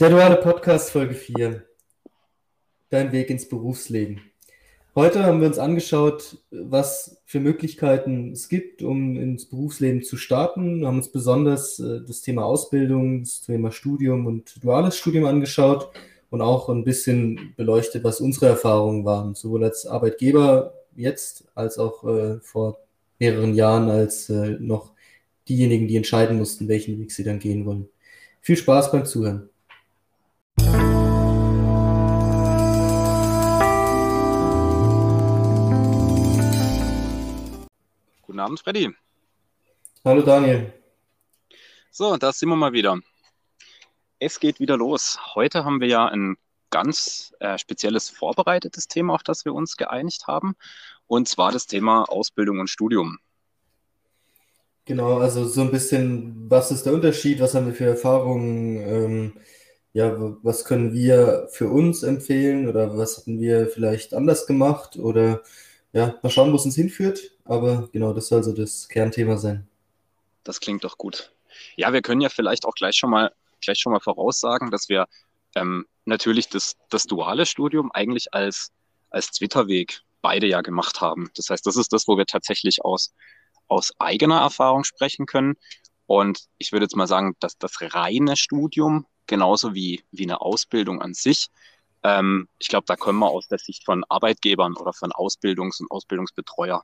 Der duale Podcast Folge 4. Dein Weg ins Berufsleben. Heute haben wir uns angeschaut, was für Möglichkeiten es gibt, um ins Berufsleben zu starten. Wir haben uns besonders äh, das Thema Ausbildung, das Thema Studium und duales Studium angeschaut und auch ein bisschen beleuchtet, was unsere Erfahrungen waren, sowohl als Arbeitgeber jetzt als auch äh, vor mehreren Jahren als äh, noch diejenigen, die entscheiden mussten, welchen Weg sie dann gehen wollen. Viel Spaß beim Zuhören. Guten Abend, Freddy. Hallo Daniel. So, da sind wir mal wieder. Es geht wieder los. Heute haben wir ja ein ganz äh, spezielles vorbereitetes Thema, auf das wir uns geeinigt haben, und zwar das Thema Ausbildung und Studium. Genau, also so ein bisschen, was ist der Unterschied, was haben wir für Erfahrungen, ähm, ja, was können wir für uns empfehlen oder was hatten wir vielleicht anders gemacht oder ja, mal schauen, wo es uns hinführt. Aber genau, das soll so das Kernthema sein. Das klingt doch gut. Ja, wir können ja vielleicht auch gleich schon mal, gleich schon mal voraussagen, dass wir ähm, natürlich das, das duale Studium eigentlich als, als Twitter-Weg beide ja gemacht haben. Das heißt, das ist das, wo wir tatsächlich aus, aus eigener Erfahrung sprechen können. Und ich würde jetzt mal sagen, dass das reine Studium genauso wie, wie eine Ausbildung an sich. Ähm, ich glaube, da können wir aus der Sicht von Arbeitgebern oder von Ausbildungs- und Ausbildungsbetreuer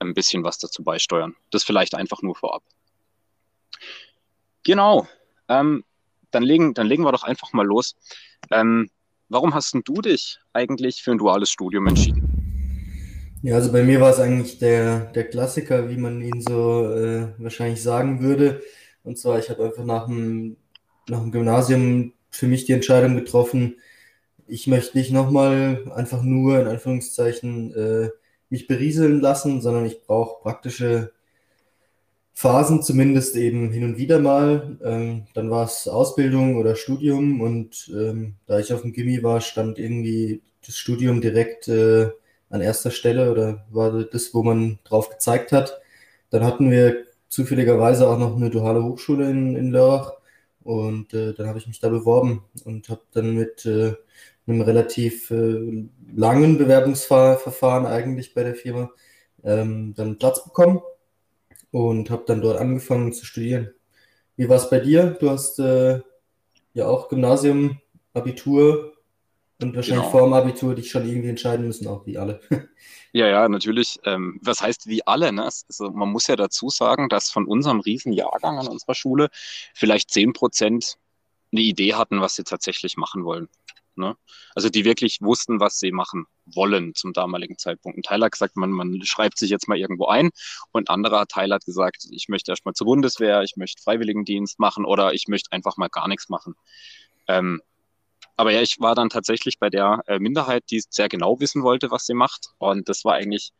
ein bisschen was dazu beisteuern. Das vielleicht einfach nur vorab. Genau. Ähm, dann, legen, dann legen wir doch einfach mal los. Ähm, warum hast du dich eigentlich für ein duales Studium entschieden? Ja, also bei mir war es eigentlich der, der Klassiker, wie man ihn so äh, wahrscheinlich sagen würde. Und zwar, ich habe einfach nach dem nach dem Gymnasium für mich die Entscheidung getroffen, ich möchte nicht nochmal einfach nur in Anführungszeichen äh, mich berieseln lassen, sondern ich brauche praktische Phasen, zumindest eben hin und wieder mal. Ähm, dann war es Ausbildung oder Studium und ähm, da ich auf dem Gimmi war, stand irgendwie das Studium direkt äh, an erster Stelle oder war das, wo man drauf gezeigt hat. Dann hatten wir zufälligerweise auch noch eine duale Hochschule in, in Lörrach und äh, dann habe ich mich da beworben und habe dann mit äh, einem relativ äh, langen Bewerbungsverfahren eigentlich bei der Firma ähm, dann Platz bekommen und habe dann dort angefangen zu studieren. Wie war es bei dir? Du hast äh, ja auch Gymnasium, Abitur und wahrscheinlich genau. vor dem Abitur dich schon irgendwie entscheiden müssen, auch wie alle. Ja, ja, natürlich. Ähm, was heißt wie alle? Ne? Also man muss ja dazu sagen, dass von unserem Riesenjahrgang an unserer Schule vielleicht zehn Prozent eine Idee hatten, was sie tatsächlich machen wollen. Ne? Also die wirklich wussten, was sie machen wollen zum damaligen Zeitpunkt. Ein Teil hat gesagt, man, man schreibt sich jetzt mal irgendwo ein und ein anderer Teil hat gesagt, ich möchte erstmal zur Bundeswehr, ich möchte Freiwilligendienst machen oder ich möchte einfach mal gar nichts machen. Ähm, aber ja, ich war dann tatsächlich bei der äh, Minderheit, die sehr genau wissen wollte, was sie macht. Und das war eigentlich,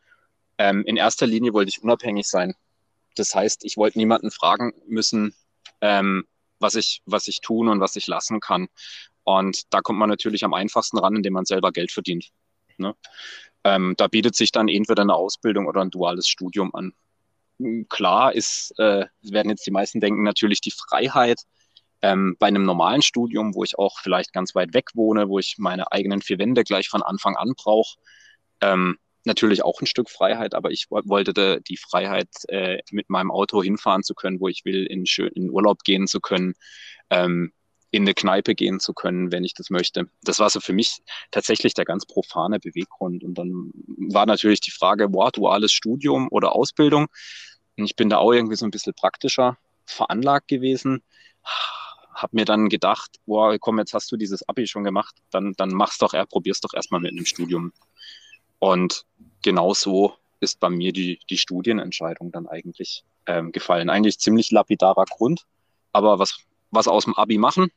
ähm, in erster Linie wollte ich unabhängig sein. Das heißt, ich wollte niemanden fragen müssen, ähm, was, ich, was ich tun und was ich lassen kann. Und da kommt man natürlich am einfachsten ran, indem man selber Geld verdient. Ne? Ähm, da bietet sich dann entweder eine Ausbildung oder ein duales Studium an. Klar ist, äh, werden jetzt die meisten denken, natürlich die Freiheit, ähm, bei einem normalen Studium, wo ich auch vielleicht ganz weit weg wohne, wo ich meine eigenen vier Wände gleich von Anfang an brauche, ähm, natürlich auch ein Stück Freiheit, aber ich wollte die Freiheit, äh, mit meinem Auto hinfahren zu können, wo ich will, in, schön, in Urlaub gehen zu können, ähm, in eine Kneipe gehen zu können, wenn ich das möchte. Das war so für mich tatsächlich der ganz profane Beweggrund. Und dann war natürlich die Frage, boah, duales Studium oder Ausbildung. Und ich bin da auch irgendwie so ein bisschen praktischer veranlagt gewesen habe mir dann gedacht, boah, komm, jetzt hast du dieses Abi schon gemacht, dann, dann mach's doch, er, probier's doch erstmal mit einem Studium. Und genau so ist bei mir die, die Studienentscheidung dann eigentlich ähm, gefallen. Eigentlich ziemlich lapidarer Grund, aber was, was aus dem Abi machen,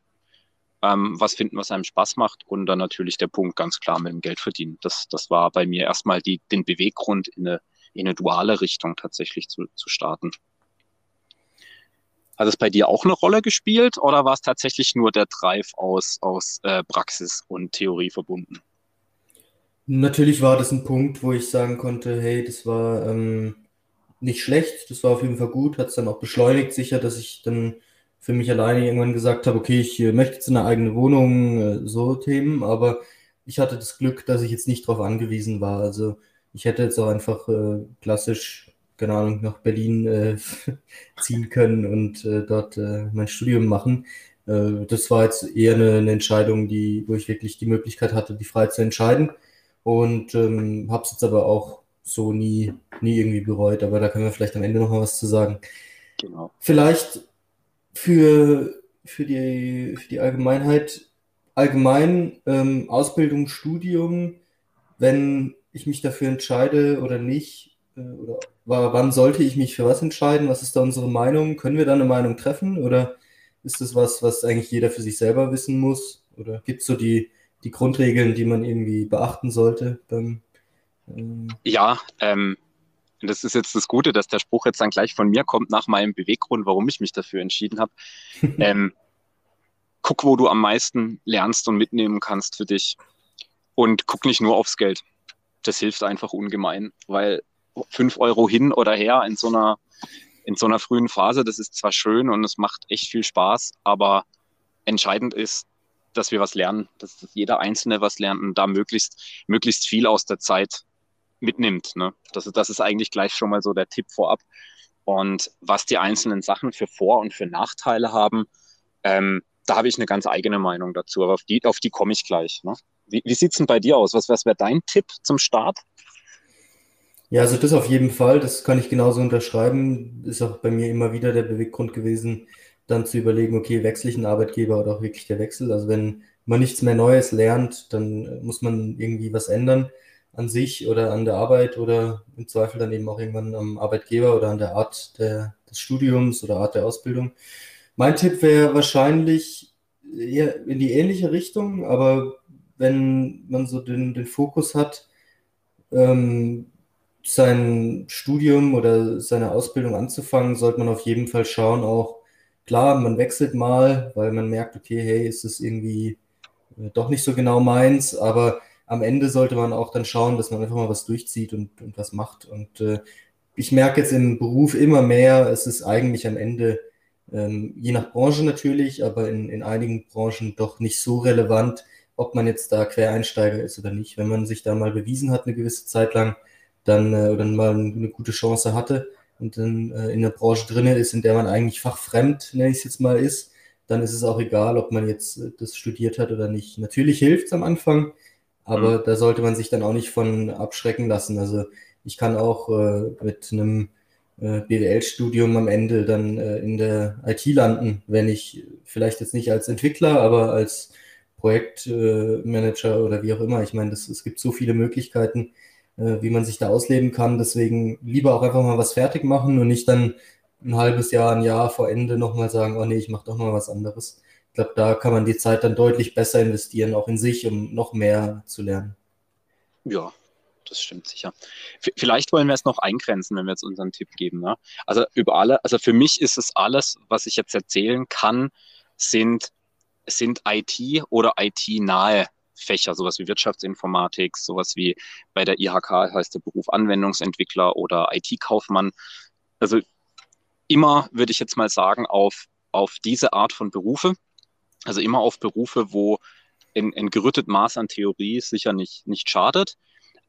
ähm, was finden, was einem Spaß macht und dann natürlich der Punkt ganz klar mit dem Geld verdienen. Das, das war bei mir erstmal die, den Beweggrund, in eine, in eine duale Richtung tatsächlich zu, zu starten. Hat es bei dir auch eine Rolle gespielt oder war es tatsächlich nur der Drive aus, aus äh, Praxis und Theorie verbunden? Natürlich war das ein Punkt, wo ich sagen konnte, hey, das war ähm, nicht schlecht, das war auf jeden Fall gut, hat es dann auch beschleunigt, sicher, dass ich dann für mich alleine irgendwann gesagt habe, okay, ich äh, möchte jetzt eine eigene Wohnung, äh, so Themen, aber ich hatte das Glück, dass ich jetzt nicht darauf angewiesen war. Also ich hätte jetzt auch einfach äh, klassisch, keine Ahnung, nach Berlin äh, ziehen können und äh, dort äh, mein Studium machen. Das war jetzt eher eine, eine, Entscheidung, die, wo ich wirklich die Möglichkeit hatte, die frei zu entscheiden. Und ähm, habe es jetzt aber auch so nie, nie irgendwie bereut. Aber da können wir vielleicht am Ende noch mal was zu sagen. Genau. Vielleicht für, für, die, für die Allgemeinheit, allgemein ähm, Ausbildung, Studium, wenn ich mich dafür entscheide oder nicht, äh, oder wann sollte ich mich für was entscheiden? Was ist da unsere Meinung? Können wir da eine Meinung treffen oder ist das was, was eigentlich jeder für sich selber wissen muss? Oder gibt es so die, die Grundregeln, die man irgendwie beachten sollte? Beim, ähm ja, ähm, das ist jetzt das Gute, dass der Spruch jetzt dann gleich von mir kommt nach meinem Beweggrund, warum ich mich dafür entschieden habe. ähm, guck, wo du am meisten lernst und mitnehmen kannst für dich. Und guck nicht nur aufs Geld. Das hilft einfach ungemein, weil fünf Euro hin oder her in so einer, in so einer frühen Phase, das ist zwar schön und es macht echt viel Spaß, aber entscheidend ist, dass wir was lernen, dass jeder Einzelne was lernt und da möglichst, möglichst viel aus der Zeit mitnimmt. Ne? Das, das ist eigentlich gleich schon mal so der Tipp vorab. Und was die einzelnen Sachen für Vor- und für Nachteile haben, ähm, da habe ich eine ganz eigene Meinung dazu, aber auf die, auf die komme ich gleich. Ne? Wie, wie sieht es denn bei dir aus? Was, was wäre dein Tipp zum Start? Ja, also das auf jeden Fall, das kann ich genauso unterschreiben. Ist auch bei mir immer wieder der Beweggrund gewesen, dann zu überlegen, okay, wechsle ich einen Arbeitgeber oder auch wirklich der Wechsel. Also wenn man nichts mehr Neues lernt, dann muss man irgendwie was ändern an sich oder an der Arbeit oder im Zweifel dann eben auch irgendwann am Arbeitgeber oder an der Art der, des Studiums oder Art der Ausbildung. Mein Tipp wäre wahrscheinlich eher in die ähnliche Richtung, aber wenn man so den, den Fokus hat, ähm, sein Studium oder seine Ausbildung anzufangen, sollte man auf jeden Fall schauen, auch klar, man wechselt mal, weil man merkt, okay, hey, ist es irgendwie äh, doch nicht so genau meins, aber am Ende sollte man auch dann schauen, dass man einfach mal was durchzieht und, und was macht. Und äh, ich merke jetzt im Beruf immer mehr, es ist eigentlich am Ende ähm, je nach Branche natürlich, aber in, in einigen Branchen doch nicht so relevant, ob man jetzt da Quereinsteiger ist oder nicht. Wenn man sich da mal bewiesen hat, eine gewisse Zeit lang, dann äh, oder mal eine gute Chance hatte und dann äh, in der Branche drin ist, in der man eigentlich fachfremd, nenne ich es jetzt mal, ist, dann ist es auch egal, ob man jetzt äh, das studiert hat oder nicht. Natürlich hilft es am Anfang, aber mhm. da sollte man sich dann auch nicht von abschrecken lassen. Also ich kann auch äh, mit einem äh, BWL-Studium am Ende dann äh, in der IT landen, wenn ich vielleicht jetzt nicht als Entwickler, aber als Projektmanager oder wie auch immer. Ich meine, das, es gibt so viele Möglichkeiten, äh, wie man sich da ausleben kann. Deswegen lieber auch einfach mal was fertig machen und nicht dann ein halbes Jahr, ein Jahr vor Ende nochmal sagen, oh nee, ich mache doch mal was anderes. Ich glaube, da kann man die Zeit dann deutlich besser investieren, auch in sich, um noch mehr zu lernen. Ja, das stimmt sicher. Vielleicht wollen wir es noch eingrenzen, wenn wir jetzt unseren Tipp geben. Ne? Also über alle, also für mich ist es alles, was ich jetzt erzählen kann, sind, sind IT oder IT-nahe Fächer, sowas wie Wirtschaftsinformatik, sowas wie bei der IHK heißt der Beruf Anwendungsentwickler oder IT-Kaufmann. Also immer würde ich jetzt mal sagen, auf, auf diese Art von Berufe, also immer auf Berufe, wo ein, ein gerüttet Maß an Theorie sicher nicht, nicht schadet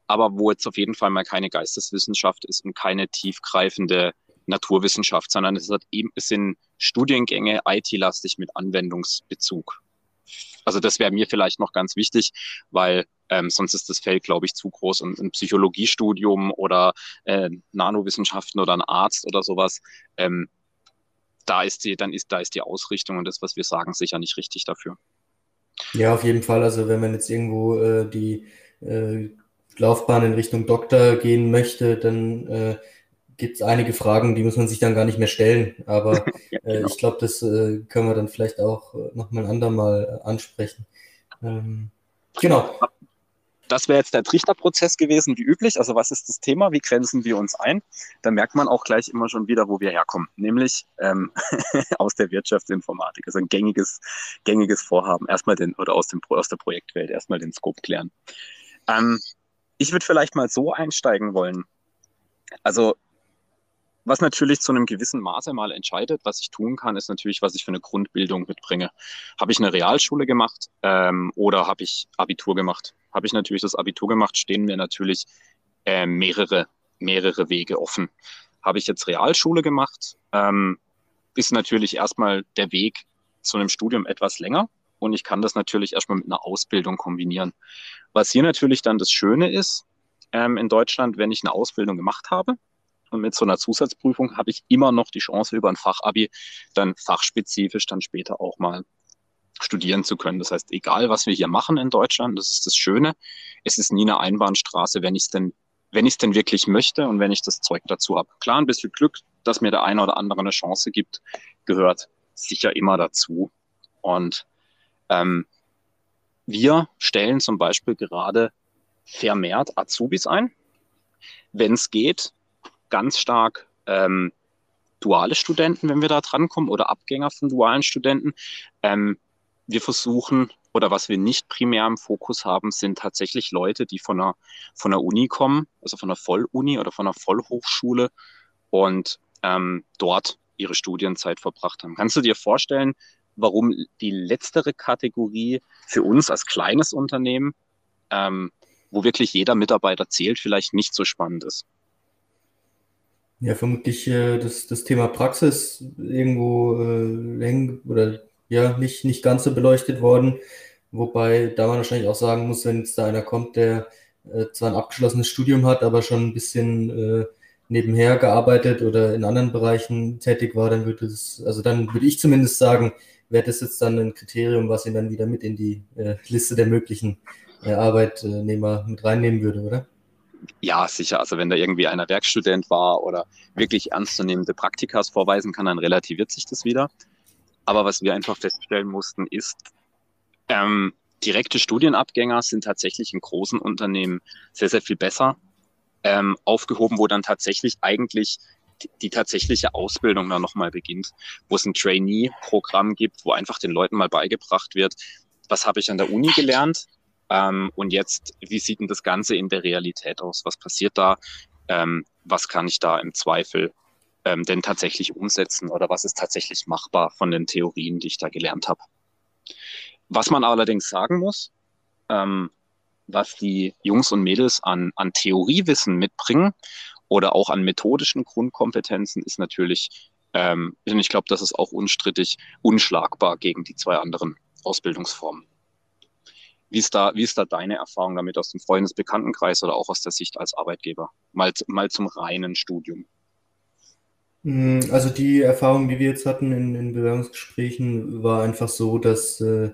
aber wo jetzt auf jeden Fall mal keine Geisteswissenschaft ist und keine tiefgreifende Naturwissenschaft, sondern es, hat eben, es sind Studiengänge IT-lastig mit Anwendungsbezug. Also das wäre mir vielleicht noch ganz wichtig, weil ähm, sonst ist das Feld, glaube ich, zu groß und ein Psychologiestudium oder äh, Nanowissenschaften oder ein Arzt oder sowas. Ähm, da ist die, dann ist, da ist die Ausrichtung und das, was wir sagen, sicher nicht richtig dafür. Ja, auf jeden Fall. Also wenn man jetzt irgendwo äh, die äh, Laufbahn in Richtung Doktor gehen möchte, dann äh, gibt es einige Fragen, die muss man sich dann gar nicht mehr stellen. Aber ja, äh, genau. ich glaube, das äh, können wir dann vielleicht auch nochmal ein andermal ansprechen. Ähm, genau. Das wäre jetzt der Trichterprozess gewesen, wie üblich. Also was ist das Thema? Wie grenzen wir uns ein? Da merkt man auch gleich immer schon wieder, wo wir herkommen, nämlich ähm, aus der Wirtschaftsinformatik. Also ein gängiges, gängiges Vorhaben. Erstmal den, oder aus, dem, aus der Projektwelt, erstmal den Scope klären. Ähm, ich würde vielleicht mal so einsteigen wollen. Also was natürlich zu einem gewissen Maße mal entscheidet, was ich tun kann, ist natürlich, was ich für eine Grundbildung mitbringe. Habe ich eine Realschule gemacht ähm, oder habe ich Abitur gemacht? Habe ich natürlich das Abitur gemacht, stehen mir natürlich äh, mehrere, mehrere Wege offen. Habe ich jetzt Realschule gemacht, ähm, ist natürlich erstmal der Weg zu einem Studium etwas länger und ich kann das natürlich erstmal mit einer Ausbildung kombinieren. Was hier natürlich dann das Schöne ist ähm, in Deutschland, wenn ich eine Ausbildung gemacht habe, mit so einer Zusatzprüfung habe ich immer noch die Chance, über ein Fachabi dann fachspezifisch dann später auch mal studieren zu können. Das heißt, egal was wir hier machen in Deutschland, das ist das Schöne, es ist nie eine Einbahnstraße, wenn ich es denn, wenn ich es denn wirklich möchte und wenn ich das Zeug dazu habe. Klar, ein bisschen Glück, dass mir der eine oder andere eine Chance gibt, gehört sicher immer dazu. Und ähm, wir stellen zum Beispiel gerade vermehrt Azubis ein. Wenn es geht, ganz stark ähm, duale Studenten, wenn wir da drankommen, oder Abgänger von dualen Studenten. Ähm, wir versuchen, oder was wir nicht primär im Fokus haben, sind tatsächlich Leute, die von einer, von einer Uni kommen, also von einer Volluni oder von einer Vollhochschule und ähm, dort ihre Studienzeit verbracht haben. Kannst du dir vorstellen, warum die letztere Kategorie für uns als kleines Unternehmen, ähm, wo wirklich jeder Mitarbeiter zählt, vielleicht nicht so spannend ist? Ja, vermutlich äh, das, das Thema Praxis irgendwo äh, hängen oder ja, nicht, nicht ganz so beleuchtet worden. Wobei da man wahrscheinlich auch sagen muss, wenn jetzt da einer kommt, der äh, zwar ein abgeschlossenes Studium hat, aber schon ein bisschen äh, nebenher gearbeitet oder in anderen Bereichen tätig war, dann würde es, also dann würde ich zumindest sagen, wäre das jetzt dann ein Kriterium, was ihn dann wieder mit in die äh, Liste der möglichen äh, Arbeitnehmer mit reinnehmen würde, oder? Ja, sicher. Also wenn da irgendwie einer Werkstudent war oder wirklich ernstzunehmende Praktikas vorweisen kann, dann relativiert sich das wieder. Aber was wir einfach feststellen mussten, ist, ähm, direkte Studienabgänger sind tatsächlich in großen Unternehmen sehr, sehr viel besser ähm, aufgehoben, wo dann tatsächlich eigentlich die, die tatsächliche Ausbildung dann nochmal beginnt, wo es ein Trainee-Programm gibt, wo einfach den Leuten mal beigebracht wird, was habe ich an der Uni gelernt, ähm, und jetzt, wie sieht denn das Ganze in der Realität aus? Was passiert da? Ähm, was kann ich da im Zweifel ähm, denn tatsächlich umsetzen oder was ist tatsächlich machbar von den Theorien, die ich da gelernt habe? Was man allerdings sagen muss, ähm, was die Jungs und Mädels an, an Theoriewissen mitbringen oder auch an methodischen Grundkompetenzen, ist natürlich, ähm, und ich glaube, das ist auch unstrittig, unschlagbar gegen die zwei anderen Ausbildungsformen. Wie ist da, wie ist da deine Erfahrung damit aus dem Freundesbekanntenkreis oder auch aus der Sicht als Arbeitgeber? Mal, mal zum reinen Studium. Hm, also die Erfahrung, die wir jetzt hatten in, in Bewerbungsgesprächen, war einfach so, dass äh,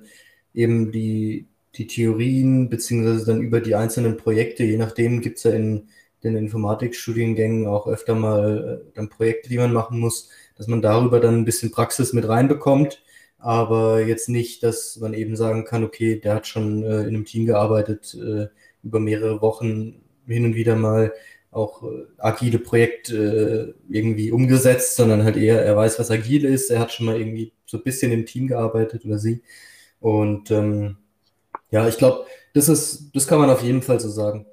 eben die, die Theorien beziehungsweise dann über die einzelnen Projekte, je nachdem gibt es ja in den Informatikstudiengängen auch öfter mal äh, dann Projekte, die man machen muss, dass man darüber dann ein bisschen Praxis mit reinbekommt aber jetzt nicht, dass man eben sagen kann, okay, der hat schon äh, in einem Team gearbeitet, äh, über mehrere Wochen hin und wieder mal auch äh, agile Projekte äh, irgendwie umgesetzt, sondern halt eher, er weiß, was agil ist, er hat schon mal irgendwie so ein bisschen im Team gearbeitet oder sie. Und ähm, ja, ich glaube, das ist, das kann man auf jeden Fall so sagen.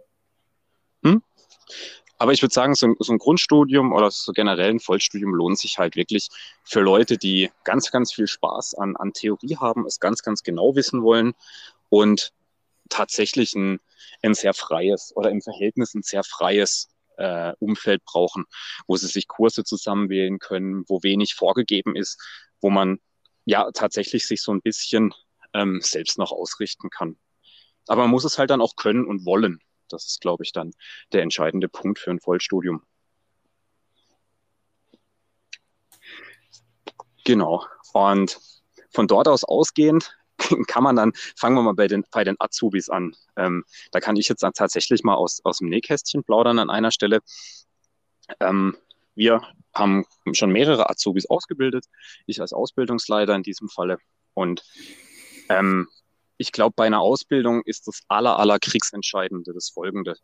Aber ich würde sagen, so ein, so ein, Grundstudium oder so generell ein Vollstudium lohnt sich halt wirklich für Leute, die ganz, ganz viel Spaß an, an Theorie haben, es ganz, ganz genau wissen wollen und tatsächlich ein, ein sehr freies oder im Verhältnis ein sehr freies äh, Umfeld brauchen, wo sie sich Kurse zusammenwählen können, wo wenig vorgegeben ist, wo man ja tatsächlich sich so ein bisschen ähm, selbst noch ausrichten kann. Aber man muss es halt dann auch können und wollen. Das ist, glaube ich, dann der entscheidende Punkt für ein Vollstudium. Genau. Und von dort aus ausgehend kann man dann, fangen wir mal bei den, bei den Azubis an. Ähm, da kann ich jetzt dann tatsächlich mal aus, aus dem Nähkästchen plaudern an einer Stelle. Ähm, wir haben schon mehrere Azubis ausgebildet, ich als Ausbildungsleiter in diesem Falle. Und ähm, ich glaube, bei einer Ausbildung ist das aller, aller Kriegsentscheidende das folgende.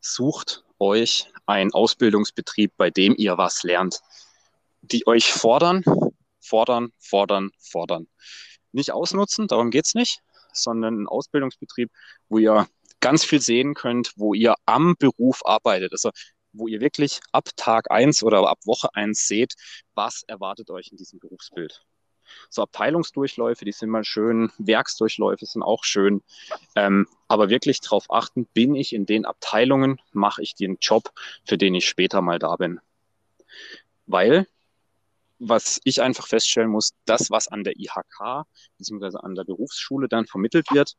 Sucht euch einen Ausbildungsbetrieb, bei dem ihr was lernt, die euch fordern, fordern, fordern, fordern. Nicht ausnutzen, darum geht's nicht, sondern ein Ausbildungsbetrieb, wo ihr ganz viel sehen könnt, wo ihr am Beruf arbeitet. Also wo ihr wirklich ab Tag 1 oder ab Woche 1 seht, was erwartet euch in diesem Berufsbild. So Abteilungsdurchläufe, die sind mal schön, Werksdurchläufe sind auch schön, ähm, aber wirklich darauf achten, bin ich in den Abteilungen, mache ich den Job, für den ich später mal da bin. Weil, was ich einfach feststellen muss, das, was an der IHK bzw. an der Berufsschule dann vermittelt wird,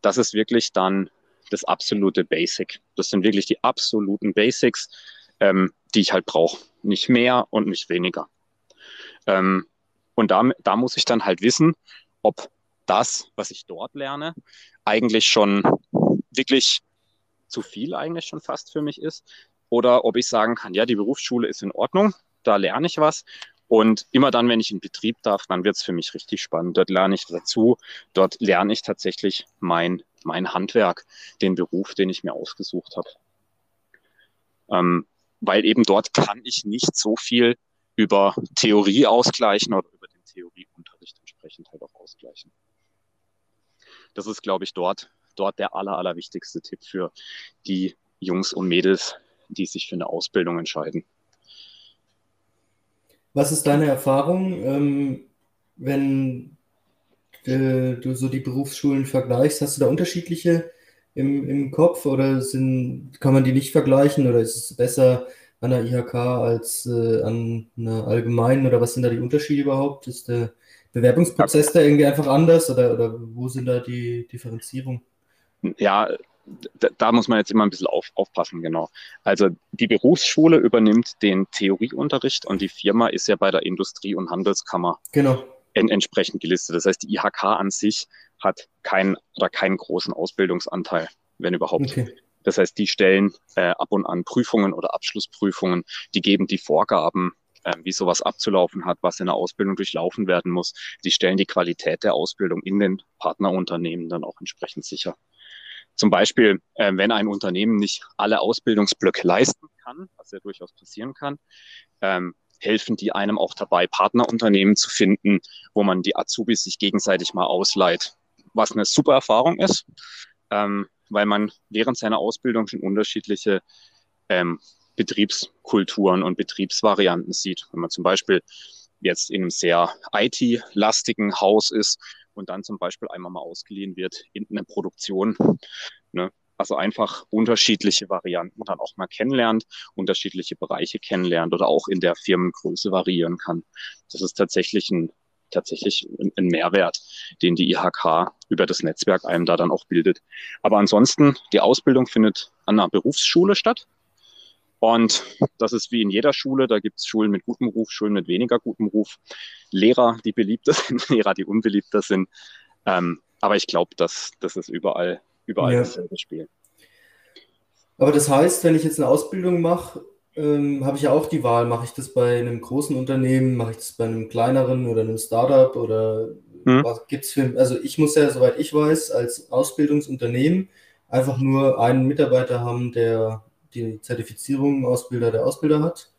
das ist wirklich dann das absolute Basic. Das sind wirklich die absoluten Basics, ähm, die ich halt brauche. Nicht mehr und nicht weniger. Ähm, und da, da muss ich dann halt wissen, ob das, was ich dort lerne, eigentlich schon wirklich zu viel eigentlich schon fast für mich ist. Oder ob ich sagen kann, ja, die Berufsschule ist in Ordnung, da lerne ich was. Und immer dann, wenn ich in Betrieb darf, dann wird es für mich richtig spannend. Dort lerne ich dazu, dort lerne ich tatsächlich mein mein Handwerk, den Beruf, den ich mir ausgesucht habe. Ähm, weil eben dort kann ich nicht so viel über Theorie ausgleichen oder über den Theorieunterricht entsprechend halt auch ausgleichen. Das ist, glaube ich, dort, dort der aller, allerwichtigste Tipp für die Jungs und Mädels, die sich für eine Ausbildung entscheiden. Was ist deine Erfahrung, ähm, wenn äh, du so die Berufsschulen vergleichst, hast du da unterschiedliche im, im Kopf oder sind, kann man die nicht vergleichen oder ist es besser an der IHK als äh, an einer allgemeinen oder was sind da die Unterschiede überhaupt? Ist der Bewerbungsprozess da irgendwie einfach anders oder, oder wo sind da die Differenzierungen? Ja, da, da, muss man jetzt immer ein bisschen auf, aufpassen, genau. Also die Berufsschule übernimmt den Theorieunterricht und die Firma ist ja bei der Industrie- und Handelskammer genau en entsprechend gelistet. Das heißt, die IHK an sich hat keinen oder keinen großen Ausbildungsanteil, wenn überhaupt. Okay. Das heißt, die stellen äh, ab und an Prüfungen oder Abschlussprüfungen, die geben die Vorgaben, äh, wie sowas abzulaufen hat, was in der Ausbildung durchlaufen werden muss. Die stellen die Qualität der Ausbildung in den Partnerunternehmen dann auch entsprechend sicher. Zum Beispiel, äh, wenn ein Unternehmen nicht alle Ausbildungsblöcke leisten kann, was ja durchaus passieren kann, ähm, helfen die einem auch dabei, Partnerunternehmen zu finden, wo man die Azubis sich gegenseitig mal ausleiht. Was eine super Erfahrung ist, ähm, weil man während seiner Ausbildung schon unterschiedliche ähm, Betriebskulturen und Betriebsvarianten sieht. Wenn man zum Beispiel jetzt in einem sehr IT-lastigen Haus ist und dann zum Beispiel einmal mal ausgeliehen wird in eine Produktion, ne, also einfach unterschiedliche Varianten dann auch mal kennenlernt, unterschiedliche Bereiche kennenlernt oder auch in der Firmengröße variieren kann. Das ist tatsächlich ein tatsächlich ein Mehrwert, den die IHK über das Netzwerk einem da dann auch bildet. Aber ansonsten, die Ausbildung findet an einer Berufsschule statt. Und das ist wie in jeder Schule. Da gibt es Schulen mit gutem Ruf, Schulen mit weniger gutem Ruf, Lehrer, die beliebter sind, Lehrer, die unbeliebter sind. Ähm, aber ich glaube, dass das ist überall überall ja. dasselbe Spiel. Aber das heißt, wenn ich jetzt eine Ausbildung mache, ähm, habe ich ja auch die Wahl, mache ich das bei einem großen Unternehmen, mache ich das bei einem kleineren oder einem Startup oder mhm. was es für, also ich muss ja, soweit ich weiß, als Ausbildungsunternehmen einfach nur einen Mitarbeiter haben, der die Zertifizierung Ausbilder der Ausbilder hat.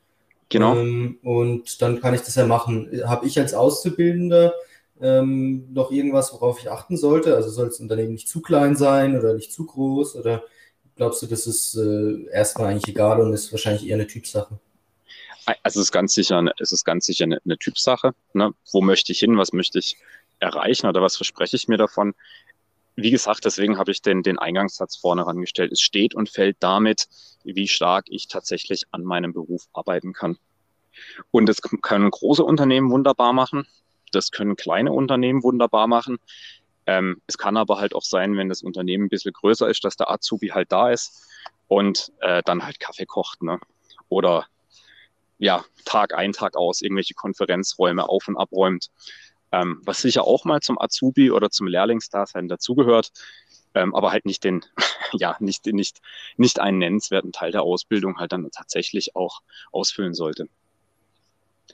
Genau. Ähm, und dann kann ich das ja machen. Habe ich als Auszubildender ähm, noch irgendwas, worauf ich achten sollte? Also soll das Unternehmen nicht zu klein sein oder nicht zu groß? Oder glaubst du, das ist äh, erstmal eigentlich egal und ist wahrscheinlich eher eine Typsache? Also es ist ganz sicher, es ist ganz sicher eine, eine Typsache. Ne? Wo möchte ich hin? Was möchte ich erreichen oder was verspreche ich mir davon? Wie gesagt, deswegen habe ich den, den Eingangssatz vorne rangestellt. Es steht und fällt damit, wie stark ich tatsächlich an meinem Beruf arbeiten kann. Und das können große Unternehmen wunderbar machen. Das können kleine Unternehmen wunderbar machen. Ähm, es kann aber halt auch sein, wenn das Unternehmen ein bisschen größer ist, dass der Azubi halt da ist und äh, dann halt Kaffee kocht. Ne? Oder ja, Tag ein, Tag aus irgendwelche Konferenzräume auf und abräumt. Ähm, was sicher auch mal zum Azubi oder zum Lehrlingsdasein dazugehört, ähm, aber halt nicht den, ja, nicht, nicht, nicht einen nennenswerten Teil der Ausbildung halt dann tatsächlich auch ausfüllen sollte.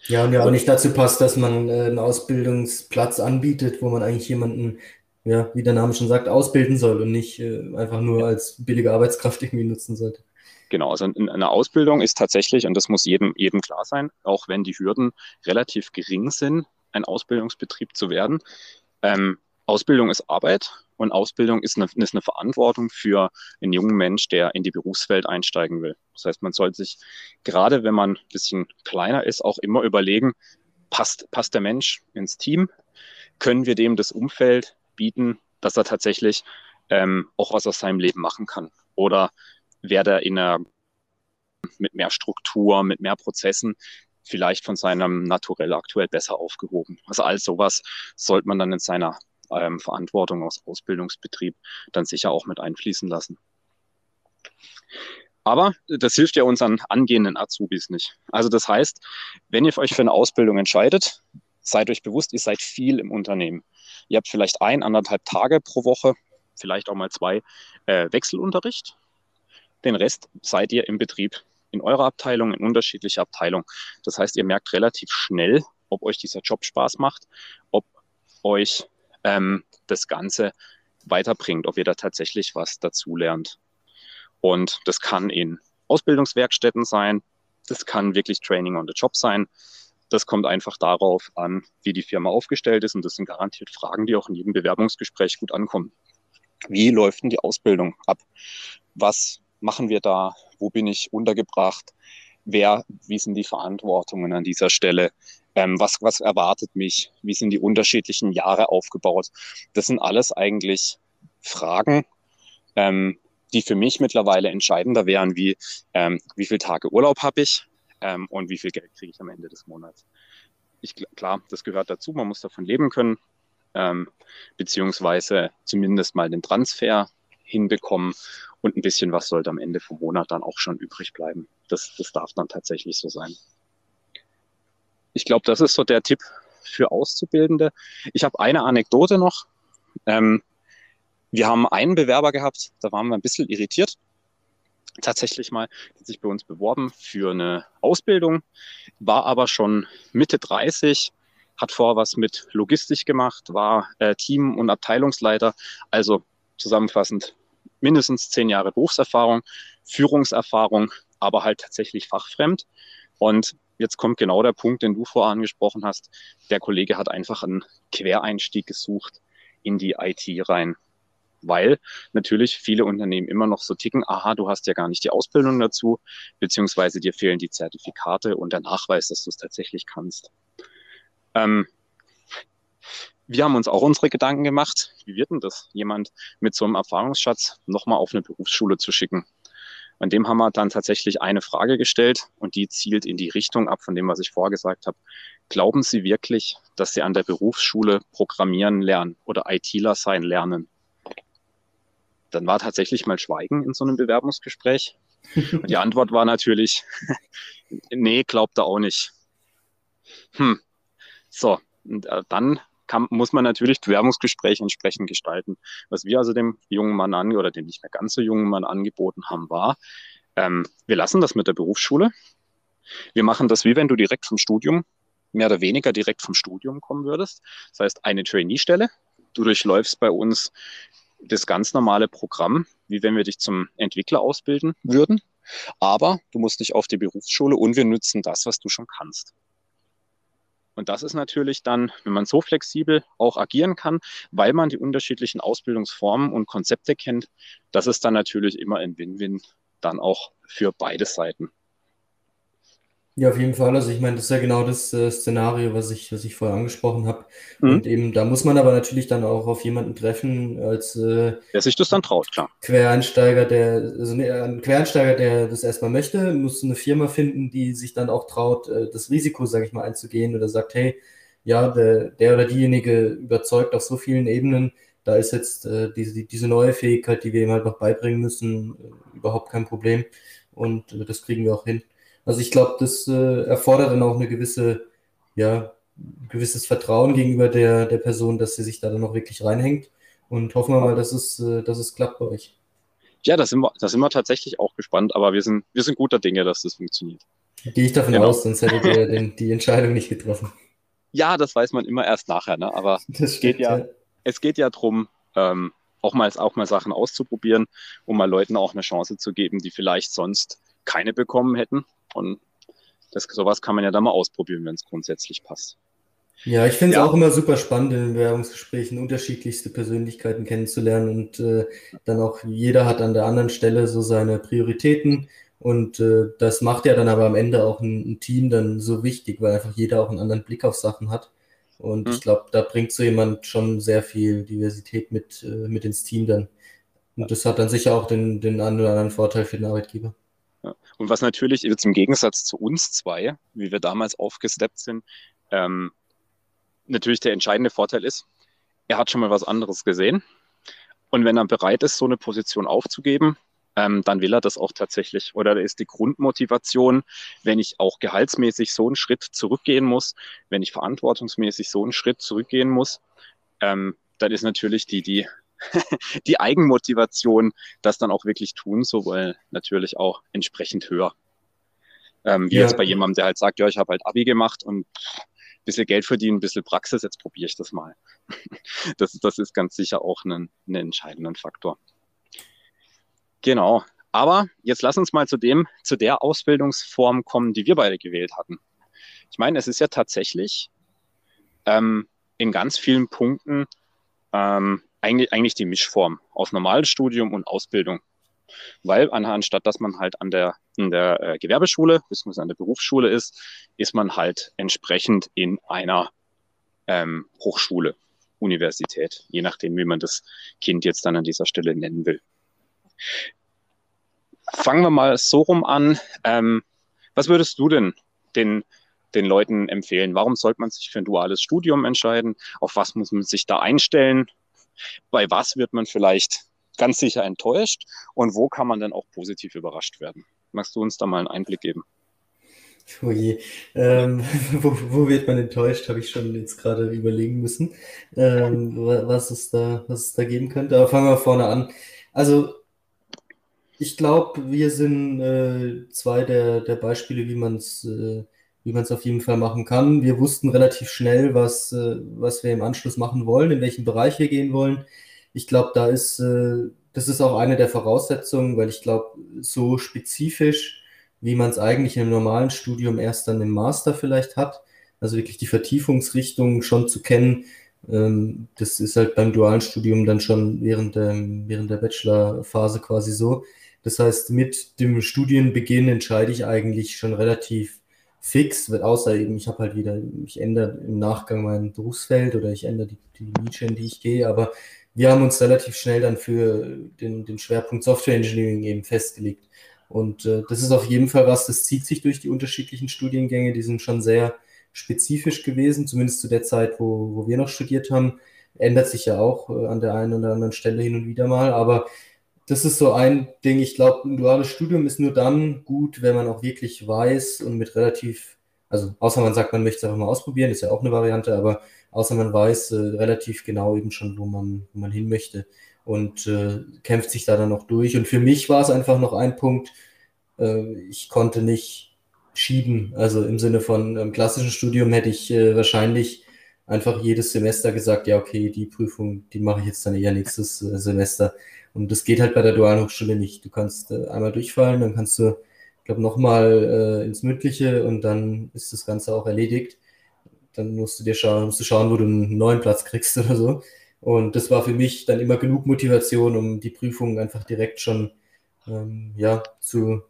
Ja, und ja auch nicht dazu passt, dass man äh, einen Ausbildungsplatz anbietet, wo man eigentlich jemanden, ja, wie der Name schon sagt, ausbilden soll und nicht äh, einfach nur als billige Arbeitskraft irgendwie nutzen sollte. Genau, also eine Ausbildung ist tatsächlich, und das muss jedem, jedem klar sein, auch wenn die Hürden relativ gering sind, ein Ausbildungsbetrieb zu werden, ähm, Ausbildung ist Arbeit und Ausbildung ist eine, ist eine Verantwortung für einen jungen Mensch, der in die Berufswelt einsteigen will. Das heißt, man sollte sich, gerade wenn man ein bisschen kleiner ist, auch immer überlegen, passt, passt der Mensch ins Team? Können wir dem das Umfeld bieten, dass er tatsächlich ähm, auch was aus seinem Leben machen kann? Oder wäre er in einer, mit mehr Struktur, mit mehr Prozessen vielleicht von seinem Naturell aktuell besser aufgehoben? Also all sowas sollte man dann in seiner ähm, Verantwortung aus Ausbildungsbetrieb dann sicher auch mit einfließen lassen. Aber das hilft ja unseren angehenden Azubis nicht. Also das heißt, wenn ihr euch für eine Ausbildung entscheidet, seid euch bewusst, ihr seid viel im Unternehmen. Ihr habt vielleicht ein, anderthalb Tage pro Woche, vielleicht auch mal zwei äh, Wechselunterricht. Den Rest seid ihr im Betrieb, in eurer Abteilung, in unterschiedlicher Abteilung. Das heißt, ihr merkt relativ schnell, ob euch dieser Job Spaß macht, ob euch ähm, das Ganze weiterbringt, ob ihr da tatsächlich was dazulernt. Und das kann in Ausbildungswerkstätten sein, das kann wirklich Training on the Job sein. Das kommt einfach darauf an, wie die Firma aufgestellt ist. Und das sind garantiert Fragen, die auch in jedem Bewerbungsgespräch gut ankommen. Wie läuft denn die Ausbildung ab? Was machen wir da? Wo bin ich untergebracht? Wer, wie sind die Verantwortungen an dieser Stelle? Ähm, was, was erwartet mich? Wie sind die unterschiedlichen Jahre aufgebaut? Das sind alles eigentlich Fragen, ähm, die für mich mittlerweile entscheidender wären, wie ähm, wie viele Tage Urlaub habe ich ähm, und wie viel Geld kriege ich am Ende des Monats. Ich, klar, das gehört dazu, man muss davon leben können, ähm, beziehungsweise zumindest mal den Transfer hinbekommen und ein bisschen was sollte am Ende vom Monat dann auch schon übrig bleiben. Das, das darf dann tatsächlich so sein. Ich glaube, das ist so der Tipp für Auszubildende. Ich habe eine Anekdote noch. Ähm, wir haben einen Bewerber gehabt, da waren wir ein bisschen irritiert. Tatsächlich mal, der sich bei uns beworben für eine Ausbildung, war aber schon Mitte 30, hat vorher was mit Logistik gemacht, war äh, Team- und Abteilungsleiter, also zusammenfassend mindestens zehn Jahre Berufserfahrung, Führungserfahrung, aber halt tatsächlich fachfremd. Und jetzt kommt genau der Punkt, den du vorher angesprochen hast. Der Kollege hat einfach einen Quereinstieg gesucht in die IT rein weil natürlich viele Unternehmen immer noch so ticken, aha, du hast ja gar nicht die Ausbildung dazu, beziehungsweise dir fehlen die Zertifikate und der Nachweis, dass du es tatsächlich kannst. Ähm, wir haben uns auch unsere Gedanken gemacht, wie wird denn das, jemand mit so einem Erfahrungsschatz nochmal auf eine Berufsschule zu schicken? An dem haben wir dann tatsächlich eine Frage gestellt und die zielt in die Richtung ab von dem, was ich vorher gesagt habe. Glauben Sie wirklich, dass Sie an der Berufsschule programmieren lernen oder ITler sein lernen? dann war tatsächlich mal Schweigen in so einem Bewerbungsgespräch. Und die Antwort war natürlich, nee, glaubt er auch nicht. Hm. So, und äh, dann kann, muss man natürlich Bewerbungsgespräche entsprechend gestalten. Was wir also dem jungen Mann an oder dem nicht mehr ganz so jungen Mann angeboten haben, war, ähm, wir lassen das mit der Berufsschule. Wir machen das wie wenn du direkt vom Studium, mehr oder weniger direkt vom Studium kommen würdest. Das heißt, eine Trainee-Stelle. Du durchläufst bei uns das ganz normale Programm, wie wenn wir dich zum Entwickler ausbilden würden. Aber du musst nicht auf die Berufsschule und wir nutzen das, was du schon kannst. Und das ist natürlich dann, wenn man so flexibel auch agieren kann, weil man die unterschiedlichen Ausbildungsformen und Konzepte kennt, das ist dann natürlich immer ein Win-Win dann auch für beide Seiten. Ja, auf jeden Fall. Also ich meine, das ist ja genau das äh, Szenario, was ich, was ich vorher angesprochen habe. Mhm. Und eben, da muss man aber natürlich dann auch auf jemanden treffen, als äh, der sich das dann traut, klar. Quereinsteiger, der, also ne, ein Quereinsteiger, der das erstmal möchte, muss eine Firma finden, die sich dann auch traut, äh, das Risiko, sage ich mal, einzugehen oder sagt, hey, ja, der, der oder diejenige überzeugt auf so vielen Ebenen, da ist jetzt äh, diese, diese neue Fähigkeit, die wir ihm halt noch beibringen müssen, äh, überhaupt kein Problem. Und äh, das kriegen wir auch hin. Also ich glaube, das äh, erfordert dann auch eine gewisse, ja, gewisses Vertrauen gegenüber der, der Person, dass sie sich da dann noch wirklich reinhängt. Und hoffen wir mal, dass es, äh, dass es klappt bei euch. Ja, da sind, wir, da sind wir tatsächlich auch gespannt, aber wir sind, wir sind guter Dinge, dass das funktioniert. Gehe ich davon genau. aus, sonst hättet ihr den, die Entscheidung nicht getroffen. Ja, das weiß man immer erst nachher, ne? aber es, geht ja, ja, es geht ja darum, ähm, auch, mal, auch mal Sachen auszuprobieren, um mal Leuten auch eine Chance zu geben, die vielleicht sonst keine bekommen hätten. Und das, sowas kann man ja dann mal ausprobieren, wenn es grundsätzlich passt. Ja, ich finde es ja. auch immer super spannend, in Bewerbungsgesprächen unterschiedlichste Persönlichkeiten kennenzulernen und äh, dann auch jeder hat an der anderen Stelle so seine Prioritäten und äh, das macht ja dann aber am Ende auch ein, ein, Team dann so wichtig, weil einfach jeder auch einen anderen Blick auf Sachen hat. Und mhm. ich glaube, da bringt so jemand schon sehr viel Diversität mit, äh, mit ins Team dann. Und das hat dann sicher auch den, den einen oder anderen Vorteil für den Arbeitgeber. Und was natürlich jetzt im Gegensatz zu uns zwei, wie wir damals aufgesteppt sind, ähm, natürlich der entscheidende Vorteil ist, er hat schon mal was anderes gesehen. Und wenn er bereit ist, so eine Position aufzugeben, ähm, dann will er das auch tatsächlich. Oder da ist die Grundmotivation, wenn ich auch gehaltsmäßig so einen Schritt zurückgehen muss, wenn ich verantwortungsmäßig so einen Schritt zurückgehen muss, ähm, dann ist natürlich die, die, die Eigenmotivation, das dann auch wirklich tun, sowohl natürlich auch entsprechend höher. Ähm, wie ja. jetzt bei jemandem, der halt sagt, ja, ich habe halt Abi gemacht und ein bisschen Geld verdienen, ein bisschen Praxis, jetzt probiere ich das mal. Das, das ist ganz sicher auch ein, ein entscheidender Faktor. Genau. Aber jetzt lass uns mal zu dem, zu der Ausbildungsform kommen, die wir beide gewählt hatten. Ich meine, es ist ja tatsächlich ähm, in ganz vielen Punkten ähm, eigentlich, eigentlich die Mischform aus Normalstudium und Ausbildung. Weil anstatt dass man halt an der, in der äh, Gewerbeschule bzw. an der Berufsschule ist, ist man halt entsprechend in einer ähm, Hochschule, Universität, je nachdem, wie man das Kind jetzt dann an dieser Stelle nennen will. Fangen wir mal so rum an. Ähm, was würdest du denn den, den Leuten empfehlen? Warum sollte man sich für ein duales Studium entscheiden? Auf was muss man sich da einstellen? Bei was wird man vielleicht ganz sicher enttäuscht? Und wo kann man dann auch positiv überrascht werden? Magst du uns da mal einen Einblick geben? Oh je. Ähm, wo, wo, wird man enttäuscht, habe ich schon jetzt gerade überlegen müssen, ähm, was, es da, was es da geben könnte. Aber fangen wir vorne an. Also ich glaube, wir sind äh, zwei der, der Beispiele, wie man es äh, wie man es auf jeden Fall machen kann. Wir wussten relativ schnell, was, äh, was wir im Anschluss machen wollen, in welchen Bereich wir gehen wollen. Ich glaube, da ist, äh, das ist auch eine der Voraussetzungen, weil ich glaube, so spezifisch, wie man es eigentlich im normalen Studium erst dann im Master vielleicht hat, also wirklich die Vertiefungsrichtung schon zu kennen, ähm, das ist halt beim dualen Studium dann schon während der, während der Bachelorphase quasi so. Das heißt, mit dem Studienbeginn entscheide ich eigentlich schon relativ fix, außer eben, ich habe halt wieder, ich ändere im Nachgang mein Berufsfeld oder ich ändere die, die Nische, in die ich gehe, aber wir haben uns relativ schnell dann für den, den Schwerpunkt Software Engineering eben festgelegt. Und äh, das ist auf jeden Fall was, das zieht sich durch die unterschiedlichen Studiengänge, die sind schon sehr spezifisch gewesen, zumindest zu der Zeit, wo, wo wir noch studiert haben. Ändert sich ja auch äh, an der einen oder anderen Stelle hin und wieder mal, aber das ist so ein Ding. Ich glaube, ein duales Studium ist nur dann gut, wenn man auch wirklich weiß und mit relativ, also außer man sagt, man möchte es einfach mal ausprobieren, ist ja auch eine Variante, aber außer man weiß äh, relativ genau eben schon, wo man, wo man hin möchte und äh, kämpft sich da dann noch durch. Und für mich war es einfach noch ein Punkt, äh, ich konnte nicht schieben. Also im Sinne von einem klassischen Studium hätte ich äh, wahrscheinlich einfach jedes Semester gesagt, ja, okay, die Prüfung, die mache ich jetzt dann eher nächstes äh, Semester. Und das geht halt bei der dualen Hochschule nicht. Du kannst äh, einmal durchfallen, dann kannst du, ich glaube, nochmal äh, ins Mündliche und dann ist das Ganze auch erledigt. Dann musst du dir schauen, musst du schauen, wo du einen neuen Platz kriegst oder so. Und das war für mich dann immer genug Motivation, um die Prüfung einfach direkt schon ähm, ja, zu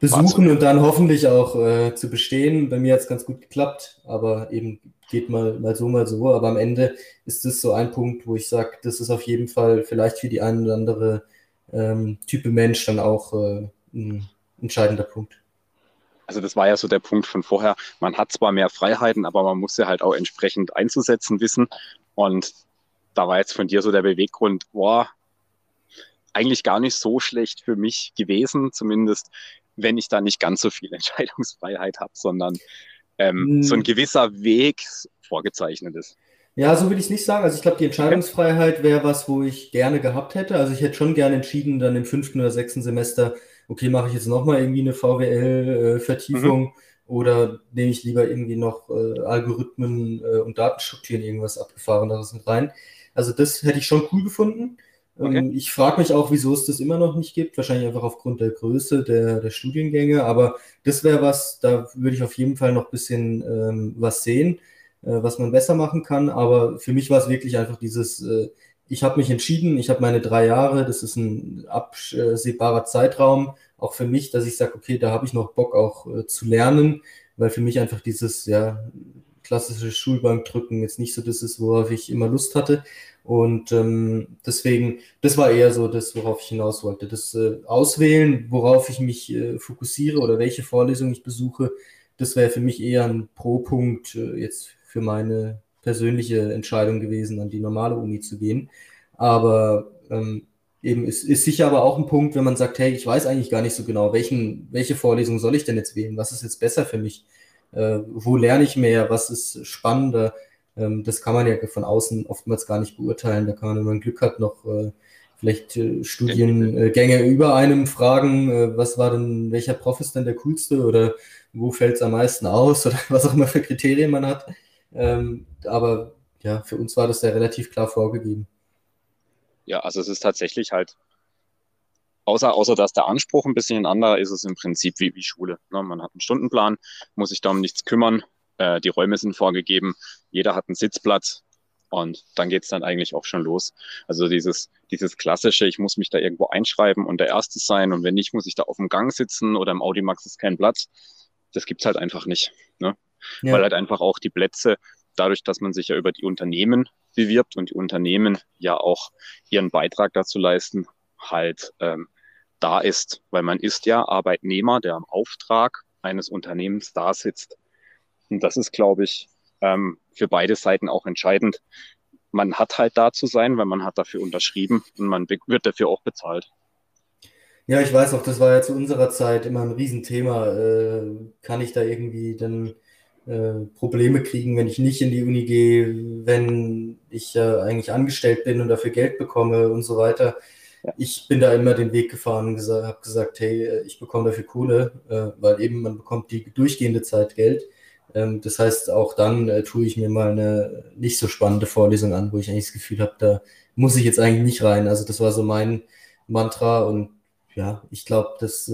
besuchen und dann hoffentlich auch äh, zu bestehen. Bei mir hat es ganz gut geklappt, aber eben geht mal, mal so, mal so. Aber am Ende ist das so ein Punkt, wo ich sage, das ist auf jeden Fall vielleicht für die eine oder andere ähm, Type Mensch dann auch äh, ein entscheidender Punkt. Also das war ja so der Punkt von vorher. Man hat zwar mehr Freiheiten, aber man muss ja halt auch entsprechend einzusetzen wissen. Und da war jetzt von dir so der Beweggrund, boah, eigentlich gar nicht so schlecht für mich gewesen, zumindest wenn ich da nicht ganz so viel Entscheidungsfreiheit habe, sondern ähm, hm. so ein gewisser Weg vorgezeichnet ist. Ja, so will ich es nicht sagen. Also ich glaube, die Entscheidungsfreiheit wäre was, wo ich gerne gehabt hätte. Also ich hätte schon gerne entschieden, dann im fünften oder sechsten Semester, okay, mache ich jetzt nochmal irgendwie eine VWL-Vertiefung mhm. oder nehme ich lieber irgendwie noch äh, Algorithmen äh, und Datenstrukturen irgendwas abgefahreneres mit rein. Also das hätte ich schon cool gefunden. Okay. Ähm, ich frage mich auch, wieso es das immer noch nicht gibt. Wahrscheinlich einfach aufgrund der Größe der, der Studiengänge. Aber das wäre was, da würde ich auf jeden Fall noch ein bisschen ähm, was sehen. äh, was man besser machen kann. Aber für mich war es wirklich einfach dieses, äh, ich habe mich entschieden, ich habe meine drei Jahre, das ist ein absehbarer Zeitraum, auch für mich, dass ich sage, okay, da habe ich noch Bock auch äh, zu lernen, weil für mich einfach dieses, ja, klassische Schulbankdrücken jetzt nicht so das ist, worauf ich immer Lust hatte. Und ähm, deswegen, das war eher so das, worauf ich hinaus wollte. Das äh, Auswählen, worauf ich mich äh, fokussiere oder welche Vorlesung ich besuche, das wäre für mich eher ein Pro-Punkt äh, jetzt für meine persönliche Entscheidung gewesen, an die normale Uni zu gehen. Aber ähm, eben ist, ist sicher aber auch ein Punkt, wenn man sagt, hey, ich weiß eigentlich gar nicht so genau, welchen, welche Vorlesung soll ich denn jetzt wählen? Was ist jetzt besser für mich? Äh, wo lerne ich mehr? Was ist spannender? Ähm, das kann man ja von außen oftmals gar nicht beurteilen. Da kann man, wenn man Glück hat, noch äh, vielleicht äh, Studiengänge über einem fragen, äh, was war denn, welcher Prof ist denn der coolste oder wo fällt es am meisten aus oder was auch immer für Kriterien man hat. Ähm, aber ja, für uns war das ja relativ klar vorgegeben. Ja, also es ist tatsächlich halt, außer, außer dass der Anspruch ein bisschen anderer ist, ist es im Prinzip wie, wie Schule. Ne? Man hat einen Stundenplan, muss sich da um nichts kümmern, äh, die Räume sind vorgegeben, jeder hat einen Sitzplatz und dann geht's dann eigentlich auch schon los. Also dieses, dieses klassische, ich muss mich da irgendwo einschreiben und der Erste sein und wenn nicht, muss ich da auf dem Gang sitzen oder im Audimax ist kein Platz. Das gibt's halt einfach nicht. Ne? Ja. Weil halt einfach auch die Plätze, dadurch, dass man sich ja über die Unternehmen bewirbt und die Unternehmen ja auch ihren Beitrag dazu leisten, halt ähm, da ist. Weil man ist ja Arbeitnehmer, der am Auftrag eines Unternehmens da sitzt. Und das ist, glaube ich, ähm, für beide Seiten auch entscheidend. Man hat halt da zu sein, weil man hat dafür unterschrieben und man wird dafür auch bezahlt. Ja, ich weiß auch, das war ja zu unserer Zeit immer ein Riesenthema. Äh, kann ich da irgendwie dann äh, Probleme kriegen, wenn ich nicht in die Uni gehe, wenn ich äh, eigentlich angestellt bin und dafür Geld bekomme und so weiter? Ich bin da immer den Weg gefahren und habe gesagt, hey, äh, ich bekomme dafür Kohle, äh, weil eben man bekommt die durchgehende Zeit Geld. Ähm, das heißt, auch dann äh, tue ich mir mal eine nicht so spannende Vorlesung an, wo ich eigentlich das Gefühl habe, da muss ich jetzt eigentlich nicht rein. Also das war so mein Mantra und ja, ich glaube, das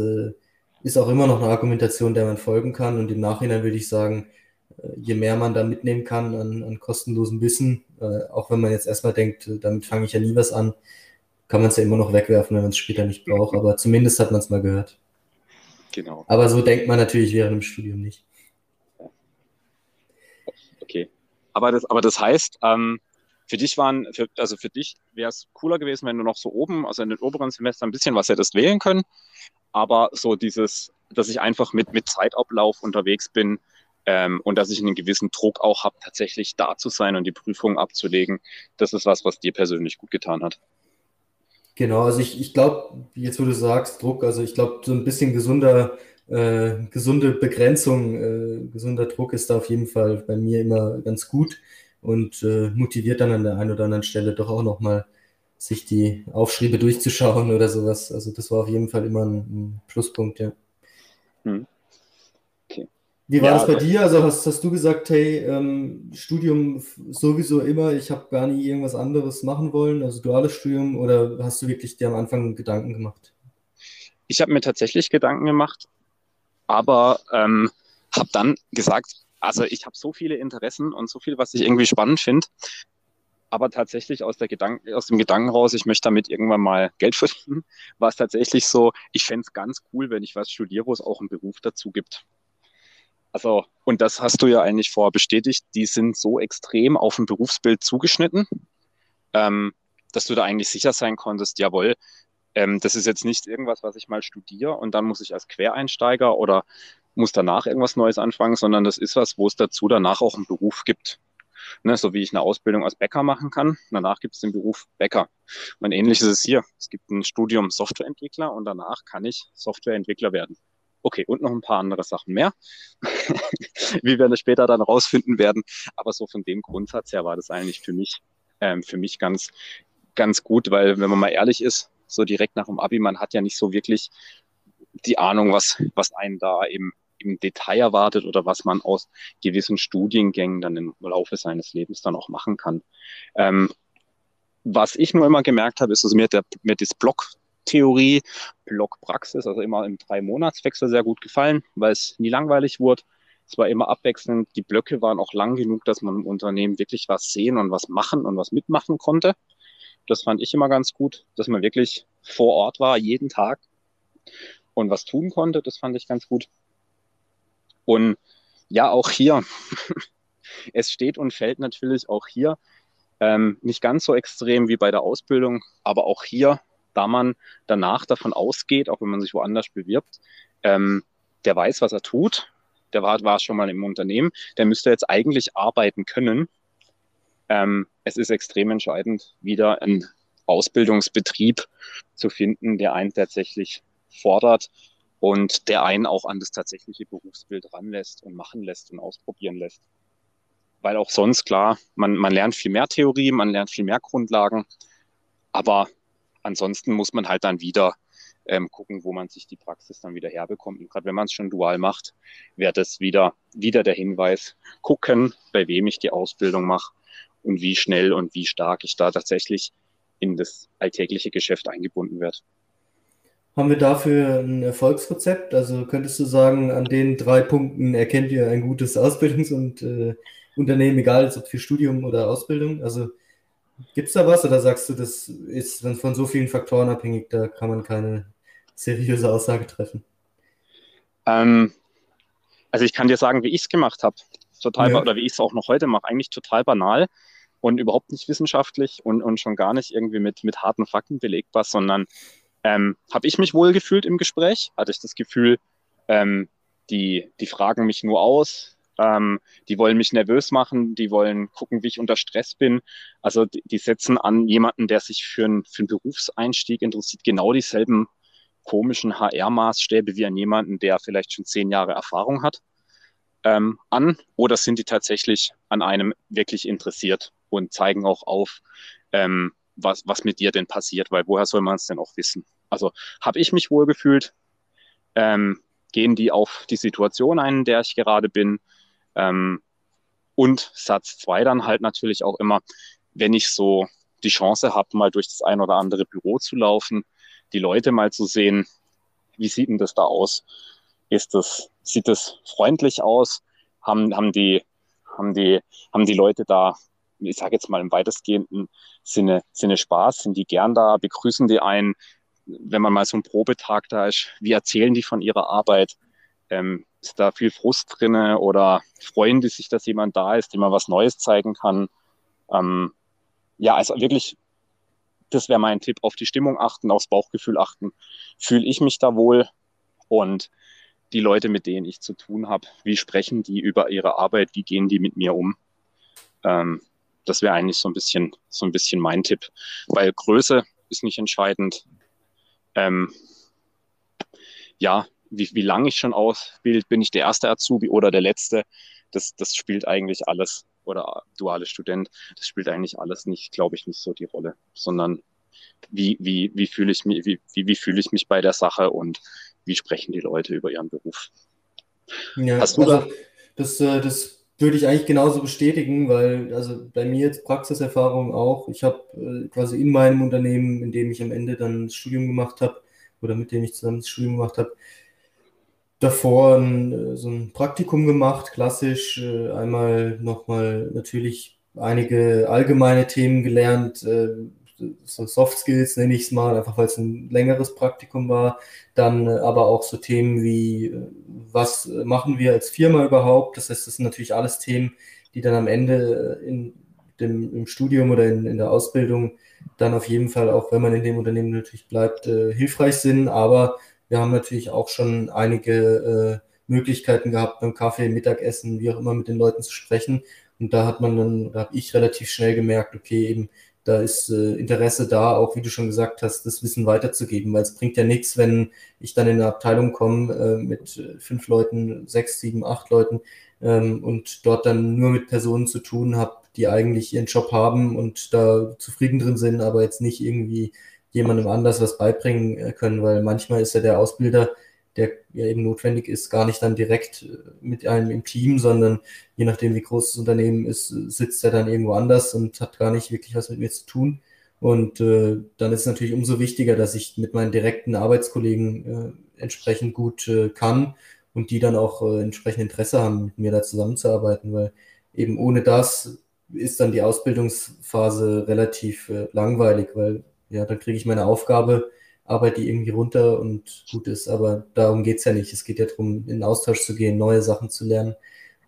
ist auch immer noch eine Argumentation, der man folgen kann. Und im Nachhinein würde ich sagen, je mehr man da mitnehmen kann an, an kostenlosem Wissen, auch wenn man jetzt erstmal denkt, damit fange ich ja nie was an, kann man es ja immer noch wegwerfen, wenn man es später nicht braucht. Aber zumindest hat man es mal gehört. Genau. Aber so denkt man natürlich während dem Studium nicht. Okay. Aber das, aber das heißt, ähm, für dich waren, für, also für dich wäre es cooler gewesen, wenn du noch so oben, also in den oberen Semestern ein bisschen was hättest wählen können. Aber so dieses, dass ich einfach mit, mit Zeitablauf unterwegs bin ähm, und dass ich einen gewissen Druck auch habe, tatsächlich da zu sein und die Prüfungen abzulegen, das ist was, was dir persönlich gut getan hat. Genau, also ich, ich glaube, jetzt wo du sagst, Druck, also ich glaube, so ein bisschen gesunder äh, gesunde Begrenzung, äh, gesunder Druck ist da auf jeden Fall bei mir immer ganz gut und äh, motiviert dann an der einen oder anderen Stelle doch auch nochmal, sich die Aufschriebe durchzuschauen oder sowas. Also das war auf jeden Fall immer ein, ein Pluspunkt, ja. Hm. Wie war ja, das bei dir? Also hast, hast du gesagt, hey, ähm, Studium sowieso immer, ich habe gar nie irgendwas anderes machen wollen, also duales Studium, oder hast du wirklich dir am Anfang Gedanken gemacht? Ich habe mir tatsächlich Gedanken gemacht, aber ähm, habe dann gesagt, also ich habe so viele Interessen und so viel, was ich irgendwie spannend finde, aber tatsächlich aus, der Gedanken, aus dem Gedanken raus, ich möchte damit irgendwann mal Geld verdienen, war es tatsächlich so, ich fände es ganz cool, wenn ich was studiere, wo es auch einen Beruf dazu gibt. Also, und das hast du ja eigentlich vorher bestätigt, die sind so extrem auf ein Berufsbild zugeschnitten, ähm, dass du da eigentlich sicher sein konntest, jawohl, ähm, das ist jetzt nicht irgendwas, was ich mal studiere und dann muss ich als Quereinsteiger oder muss danach irgendwas Neues anfangen, sondern das ist was, wo es dazu danach auch einen Beruf gibt. Ne, so wie ich eine Ausbildung als Bäcker machen kann. Danach gibt es den Beruf Bäcker. Und ähnlich ist es hier. Es gibt ein Studium Softwareentwickler und danach kann ich Softwareentwickler werden. Okay, und noch ein paar andere Sachen mehr, wie wir das später dann rausfinden werden. Aber so von dem Grundsatz her war das eigentlich für mich, ähm, für mich ganz, ganz gut, weil wenn man mal ehrlich ist, so direkt nach dem Abi, man hat ja nicht so wirklich die Ahnung, was, was einen da im, im Detail erwartet oder was man aus gewissen Studiengängen dann im Laufe seines Lebens dann auch machen kann. Ähm, was ich nur immer gemerkt habe, ist, dass mir, der, mir das Blocktheorie, Blockpraxis, also immer im Drei-Monats-Wechsel sehr gut gefallen, weil es nie langweilig wurde. Es war immer abwechselnd. Die Blöcke waren auch lang genug, dass man im Unternehmen wirklich was sehen und was machen und was mitmachen konnte. Das fand ich immer ganz gut, dass man wirklich vor Ort war, jeden Tag und was tun konnte. Das fand ich ganz gut. Und ja, auch hier. es steht und fällt natürlich auch hier. Ähm, nicht ganz so extrem wie bei der Ausbildung, aber auch hier, da man danach davon ausgeht, auch wenn man sich woanders bewirbt, ähm, der weiß, was er tut, der war, war schon mal im Unternehmen, der müsste jetzt eigentlich arbeiten können. Ähm, es ist extrem entscheidend, wieder einen Ausbildungsbetrieb zu finden, der einen tatsächlich fordert und der einen auch an das tatsächliche Berufsbild ranlässt und machen lässt und ausprobieren lässt. Weil auch sonst, klar, man, man lernt viel mehr Theorie, man lernt viel mehr Grundlagen, aber ansonsten muss man halt dann wieder ähm, gucken, wo man sich die Praxis dann wieder herbekommt. Und gerade wenn man es schon dual macht, wäre das wieder, wieder der Hinweis, gucken, bei wem ich die Ausbildung mache und wie schnell und wie stark ich da tatsächlich in das alltägliche Geschäft eingebunden werde. Haben wir dafür ein Erfolgsrezept? Also könntest du sagen, an den drei Punkten erkennt ihr ein gutes Ausbildungs- und äh, Unternehmen, egal ob für Studium oder Ausbildung? Also gibt es da was oder sagst du, das ist dann von so vielen Faktoren abhängig, da kann man keine seriöse Aussage treffen? Ähm, also ich kann dir sagen, wie ich es gemacht habe. Total ja. oder wie ich es auch noch heute mache, eigentlich total banal und überhaupt nicht wissenschaftlich und, und schon gar nicht irgendwie mit, mit harten Fakten belegbar, sondern ähm, habe ich mich wohl gefühlt im Gespräch? Hatte ich das Gefühl, ähm, die, die fragen mich nur aus, ähm, die wollen mich nervös machen, die wollen gucken, wie ich unter Stress bin. Also die, die setzen an jemanden, der sich für, ein, für einen Berufseinstieg interessiert, genau dieselben komischen HR-Maßstäbe wie an jemanden, der vielleicht schon zehn Jahre Erfahrung hat, ähm, an? Oder sind die tatsächlich an einem wirklich interessiert und zeigen auch auf, ähm, was, was mit dir denn passiert? Weil woher soll man es denn auch wissen? Also habe ich mich wohl gefühlt? Ähm, gehen die auf die Situation ein, in der ich gerade bin? Ähm, und Satz zwei dann halt natürlich auch immer, wenn ich so die Chance habe, mal durch das ein oder andere Büro zu laufen, die Leute mal zu sehen, wie sieht denn das da aus? Ist das, sieht das freundlich aus? Haben, haben die, haben die, haben die Leute da, ich sage jetzt mal im weitestgehenden Sinne, Sinne Spaß, sind die gern da, begrüßen die einen, wenn man mal so einen Probetag da ist, wie erzählen die von ihrer Arbeit? Ähm, ist da viel Frust drinne oder freuen die sich, dass jemand da ist, dem man was Neues zeigen kann? Ähm, ja, also wirklich das wäre mein Tipp, auf die Stimmung achten, aufs Bauchgefühl achten. Fühle ich mich da wohl? Und die Leute, mit denen ich zu tun habe, wie sprechen die über ihre Arbeit, wie gehen die mit mir um? Ähm, das wäre eigentlich so ein bisschen, so ein bisschen mein Tipp. Weil Größe ist nicht entscheidend. Ähm, ja, wie, wie lange ich schon ausbilde, bin ich der erste Azubi oder der letzte? Das, das spielt eigentlich alles oder duale Student, das spielt eigentlich alles nicht, glaube ich, nicht so die Rolle, sondern wie, wie, wie fühle ich mich, wie, wie, wie fühle ich mich bei der Sache und wie sprechen die Leute über ihren Beruf. Ja, Hast du also da? Das, äh, das würde ich eigentlich genauso bestätigen, weil also bei mir jetzt Praxiserfahrung auch. Ich habe äh, quasi in meinem Unternehmen, in dem ich am Ende dann das Studium gemacht habe oder mit dem ich zusammen das Studium gemacht habe, davor ein, äh, so ein Praktikum gemacht, klassisch. Äh, einmal nochmal natürlich einige allgemeine Themen gelernt, äh, so Soft Skills nenne ich es mal, einfach weil es ein längeres Praktikum war. Dann aber auch so Themen wie, was machen wir als Firma überhaupt? Das heißt, das sind natürlich alles Themen, die dann am Ende in dem, im Studium oder in, in der Ausbildung dann auf jeden Fall, auch wenn man in dem Unternehmen natürlich bleibt, hilfreich sind. Aber wir haben natürlich auch schon einige äh, Möglichkeiten gehabt, beim Kaffee, Mittagessen, wie auch immer, mit den Leuten zu sprechen. Und da hat man dann, da habe ich relativ schnell gemerkt, okay, eben, da ist äh, Interesse da, auch wie du schon gesagt hast, das Wissen weiterzugeben, weil es bringt ja nichts, wenn ich dann in eine Abteilung komme äh, mit fünf Leuten, sechs, sieben, acht Leuten ähm, und dort dann nur mit Personen zu tun habe, die eigentlich ihren Job haben und da zufrieden drin sind, aber jetzt nicht irgendwie jemandem anders was beibringen äh, können, weil manchmal ist ja der Ausbilder, der ja eben notwendig ist, gar nicht dann direkt äh, mit einem im Team, sondern je nachdem, wie groß das Unternehmen ist, sitzt er dann irgendwo anders und hat gar nicht wirklich was mit mir zu tun. Und äh, dann ist es natürlich umso wichtiger, dass ich mit meinen direkten Arbeitskollegen äh, entsprechend gut äh, kann und die dann auch äh, entsprechend Interesse haben, mit mir da zusammenzuarbeiten, weil eben ohne das ist dann die Ausbildungsphase relativ äh, langweilig, weil ja, dann kriege ich meine Aufgabe, arbeite die irgendwie runter und gut ist. Aber darum geht es ja nicht. Es geht ja darum, in Austausch zu gehen, neue Sachen zu lernen.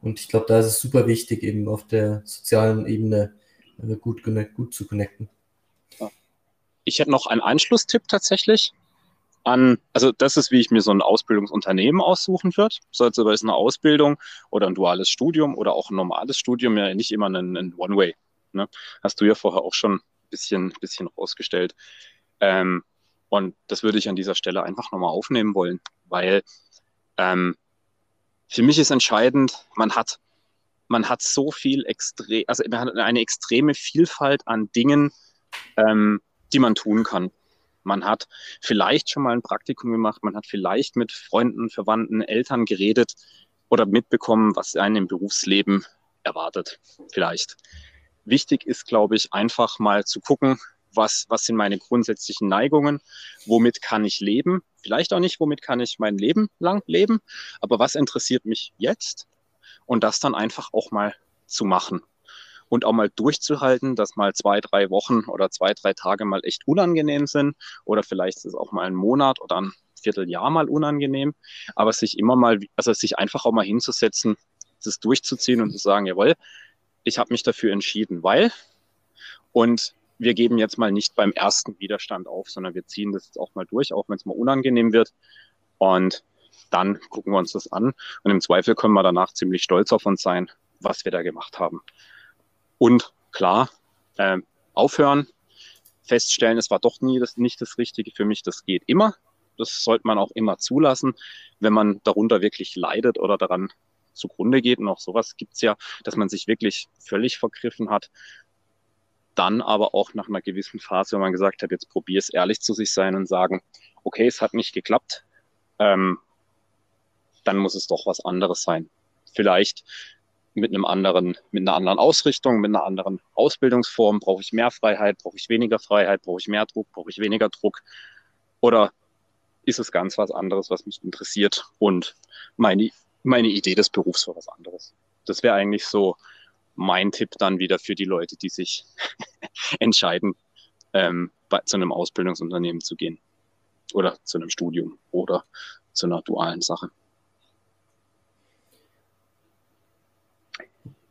Und ich glaube, da ist es super wichtig, eben auf der sozialen Ebene äh, gut, gut zu connecten. Ich hätte noch einen Anschlusstipp tatsächlich an, also das ist, wie ich mir so ein Ausbildungsunternehmen aussuchen würde. Sollte aber ist eine Ausbildung oder ein duales Studium oder auch ein normales Studium ja nicht immer ein, ein One-Way. Ne? Hast du ja vorher auch schon bisschen, bisschen rausgestellt. Ähm, und das würde ich an dieser Stelle einfach nochmal aufnehmen wollen, weil ähm, für mich ist entscheidend, man hat, man hat so viel extrem, also man hat eine extreme Vielfalt an Dingen, ähm, die man tun kann. Man hat vielleicht schon mal ein Praktikum gemacht, man hat vielleicht mit Freunden, Verwandten, Eltern geredet oder mitbekommen, was einen im Berufsleben erwartet. Vielleicht. Wichtig ist, glaube ich, einfach mal zu gucken, was, was sind meine grundsätzlichen Neigungen, womit kann ich leben, vielleicht auch nicht, womit kann ich mein Leben lang leben, aber was interessiert mich jetzt? Und das dann einfach auch mal zu machen. Und auch mal durchzuhalten, dass mal zwei, drei Wochen oder zwei, drei Tage mal echt unangenehm sind oder vielleicht ist es auch mal ein Monat oder ein Vierteljahr mal unangenehm, aber sich immer mal, also sich einfach auch mal hinzusetzen, das durchzuziehen und zu sagen, jawohl, ich habe mich dafür entschieden, weil und wir geben jetzt mal nicht beim ersten Widerstand auf, sondern wir ziehen das jetzt auch mal durch, auch wenn es mal unangenehm wird. Und dann gucken wir uns das an. Und im Zweifel können wir danach ziemlich stolz auf uns sein, was wir da gemacht haben. Und klar, äh, aufhören, feststellen, es war doch nie das, nicht das Richtige für mich, das geht immer. Das sollte man auch immer zulassen, wenn man darunter wirklich leidet oder daran zugrunde geht. Und auch sowas gibt es ja, dass man sich wirklich völlig vergriffen hat. Dann aber auch nach einer gewissen Phase, wenn man gesagt hat, jetzt probier es ehrlich zu sich sein und sagen, okay, es hat nicht geklappt, ähm, dann muss es doch was anderes sein. Vielleicht mit einem anderen, mit einer anderen Ausrichtung, mit einer anderen Ausbildungsform. Brauche ich mehr Freiheit? Brauche ich weniger Freiheit? Brauche ich mehr Druck? Brauche ich weniger Druck? Oder ist es ganz was anderes, was mich interessiert und meine, meine Idee des Berufs war was anderes? Das wäre eigentlich so mein Tipp dann wieder für die Leute, die sich entscheiden, ähm, bei, zu einem Ausbildungsunternehmen zu gehen oder zu einem Studium oder zu einer dualen Sache.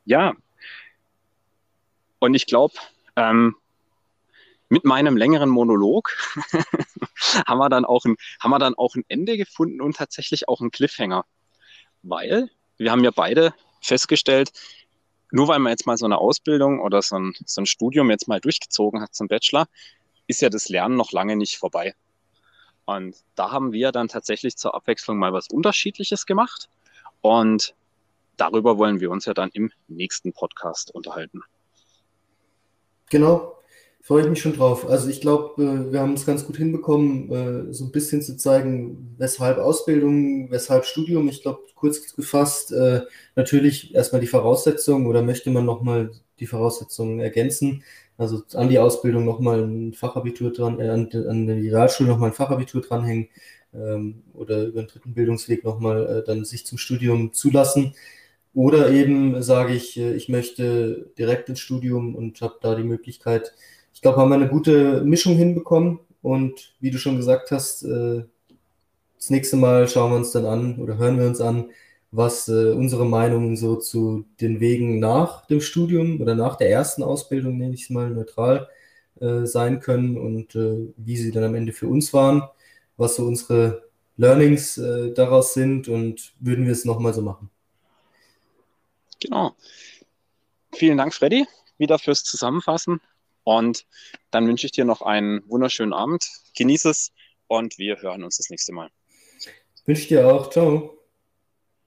Ja, und ich glaube, ähm, mit meinem längeren Monolog haben, wir dann auch ein, haben wir dann auch ein Ende gefunden und tatsächlich auch einen Cliffhanger. Weil wir haben ja beide festgestellt, nur weil man jetzt mal so eine Ausbildung oder so ein, so ein Studium jetzt mal durchgezogen hat zum Bachelor, ist ja das Lernen noch lange nicht vorbei. Und da haben wir dann tatsächlich zur Abwechslung mal was Unterschiedliches gemacht. Und darüber wollen wir uns ja dann im nächsten Podcast unterhalten. Genau, freue ich mich schon drauf. Also ich glaube, äh, wir haben es ganz gut hinbekommen, äh, so ein bisschen zu zeigen, weshalb Ausbildung, weshalb Studium. Ich glaube, kurz gefasst, äh, natürlich erstmal die Voraussetzungen oder möchte man nochmal die Voraussetzungen ergänzen. Also an die Ausbildung nochmal ein Fachabitur dran, äh, an, an die Realschule nochmal ein Fachabitur dranhängen ähm, oder über den dritten Bildungsweg nochmal äh, dann sich zum Studium zulassen. Oder eben sage ich, ich möchte direkt ins Studium und habe da die Möglichkeit. Ich glaube, haben wir eine gute Mischung hinbekommen. Und wie du schon gesagt hast, äh, das nächste Mal schauen wir uns dann an oder hören wir uns an, was äh, unsere Meinungen so zu den Wegen nach dem Studium oder nach der ersten Ausbildung, nenne ich es mal neutral, sein können und wie sie dann am Ende für uns waren, was so unsere Learnings daraus sind und würden wir es nochmal so machen. Genau. Vielen Dank, Freddy, wieder fürs Zusammenfassen. Und dann wünsche ich dir noch einen wunderschönen Abend. Genieße es und wir hören uns das nächste Mal. Wünsche dir auch. Ciao.